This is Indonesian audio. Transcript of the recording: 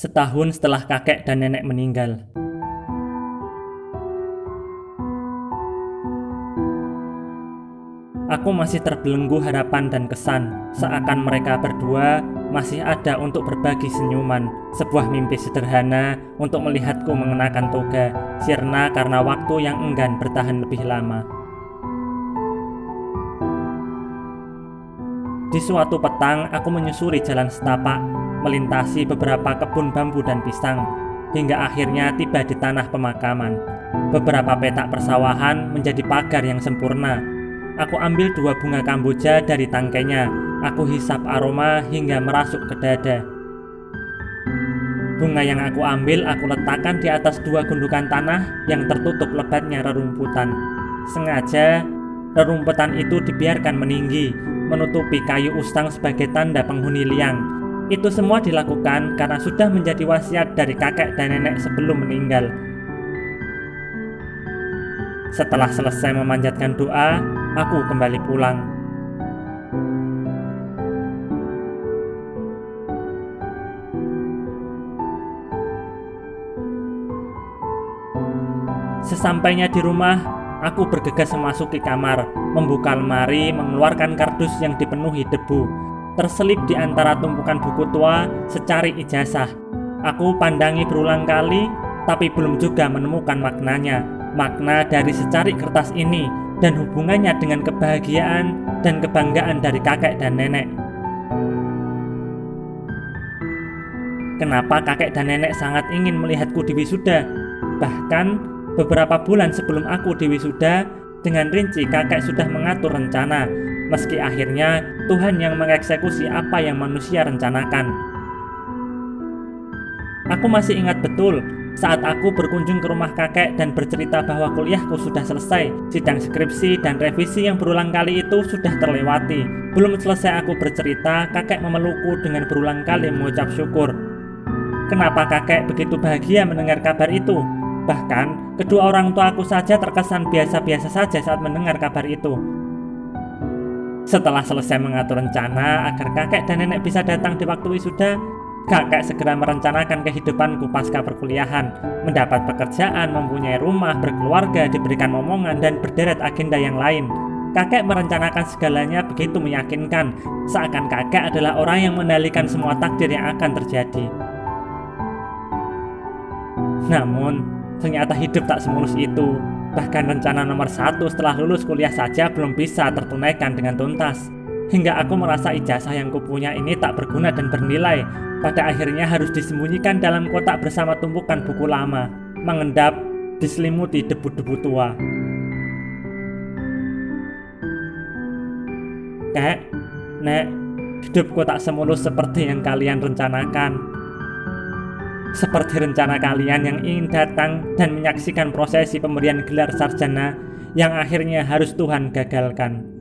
setahun setelah kakek dan nenek meninggal. Aku masih terbelenggu harapan dan kesan, seakan mereka berdua masih ada untuk berbagi senyuman, sebuah mimpi sederhana untuk melihatku mengenakan toga, sirna karena waktu yang enggan bertahan lebih lama. Di suatu petang, aku menyusuri jalan setapak, melintasi beberapa kebun bambu dan pisang, hingga akhirnya tiba di tanah pemakaman. Beberapa petak persawahan menjadi pagar yang sempurna. Aku ambil dua bunga kamboja dari tangkainya. Aku hisap aroma hingga merasuk ke dada. Bunga yang aku ambil aku letakkan di atas dua gundukan tanah yang tertutup lebatnya rerumputan. Sengaja, rerumputan itu dibiarkan meninggi menutupi kayu ustang sebagai tanda penghuni liang. Itu semua dilakukan karena sudah menjadi wasiat dari kakek dan nenek sebelum meninggal. Setelah selesai memanjatkan doa, aku kembali pulang. Sesampainya di rumah, Aku bergegas memasuki kamar, membuka lemari, mengeluarkan kardus yang dipenuhi debu. Terselip di antara tumpukan buku tua secari ijazah. Aku pandangi berulang kali, tapi belum juga menemukan maknanya. Makna dari secari kertas ini dan hubungannya dengan kebahagiaan dan kebanggaan dari kakek dan nenek. Kenapa kakek dan nenek sangat ingin melihatku di wisuda? Bahkan Beberapa bulan sebelum aku di wisuda, dengan rinci kakek sudah mengatur rencana, meski akhirnya Tuhan yang mengeksekusi apa yang manusia rencanakan. Aku masih ingat betul saat aku berkunjung ke rumah kakek dan bercerita bahwa kuliahku sudah selesai, sidang skripsi dan revisi yang berulang kali itu sudah terlewati. Belum selesai aku bercerita, kakek memelukku dengan berulang kali mengucap syukur. Kenapa kakek begitu bahagia mendengar kabar itu? Bahkan, kedua orang tua aku saja terkesan biasa-biasa saja saat mendengar kabar itu. Setelah selesai mengatur rencana agar kakek dan nenek bisa datang di waktu wisuda, kakek segera merencanakan kehidupanku pasca perkuliahan, mendapat pekerjaan, mempunyai rumah, berkeluarga, diberikan momongan, dan berderet agenda yang lain. Kakek merencanakan segalanya begitu meyakinkan, seakan kakek adalah orang yang mengendalikan semua takdir yang akan terjadi. Namun, Ternyata hidup tak semulus itu. Bahkan rencana nomor satu setelah lulus kuliah saja belum bisa tertunaikan dengan tuntas. Hingga aku merasa ijazah yang kupunya ini tak berguna dan bernilai. Pada akhirnya harus disembunyikan dalam kotak bersama tumpukan buku lama. Mengendap, diselimuti debu-debu tua. Kek, Nek, hidupku tak semulus seperti yang kalian rencanakan seperti rencana kalian yang ingin datang dan menyaksikan prosesi pemberian gelar sarjana yang akhirnya harus Tuhan gagalkan.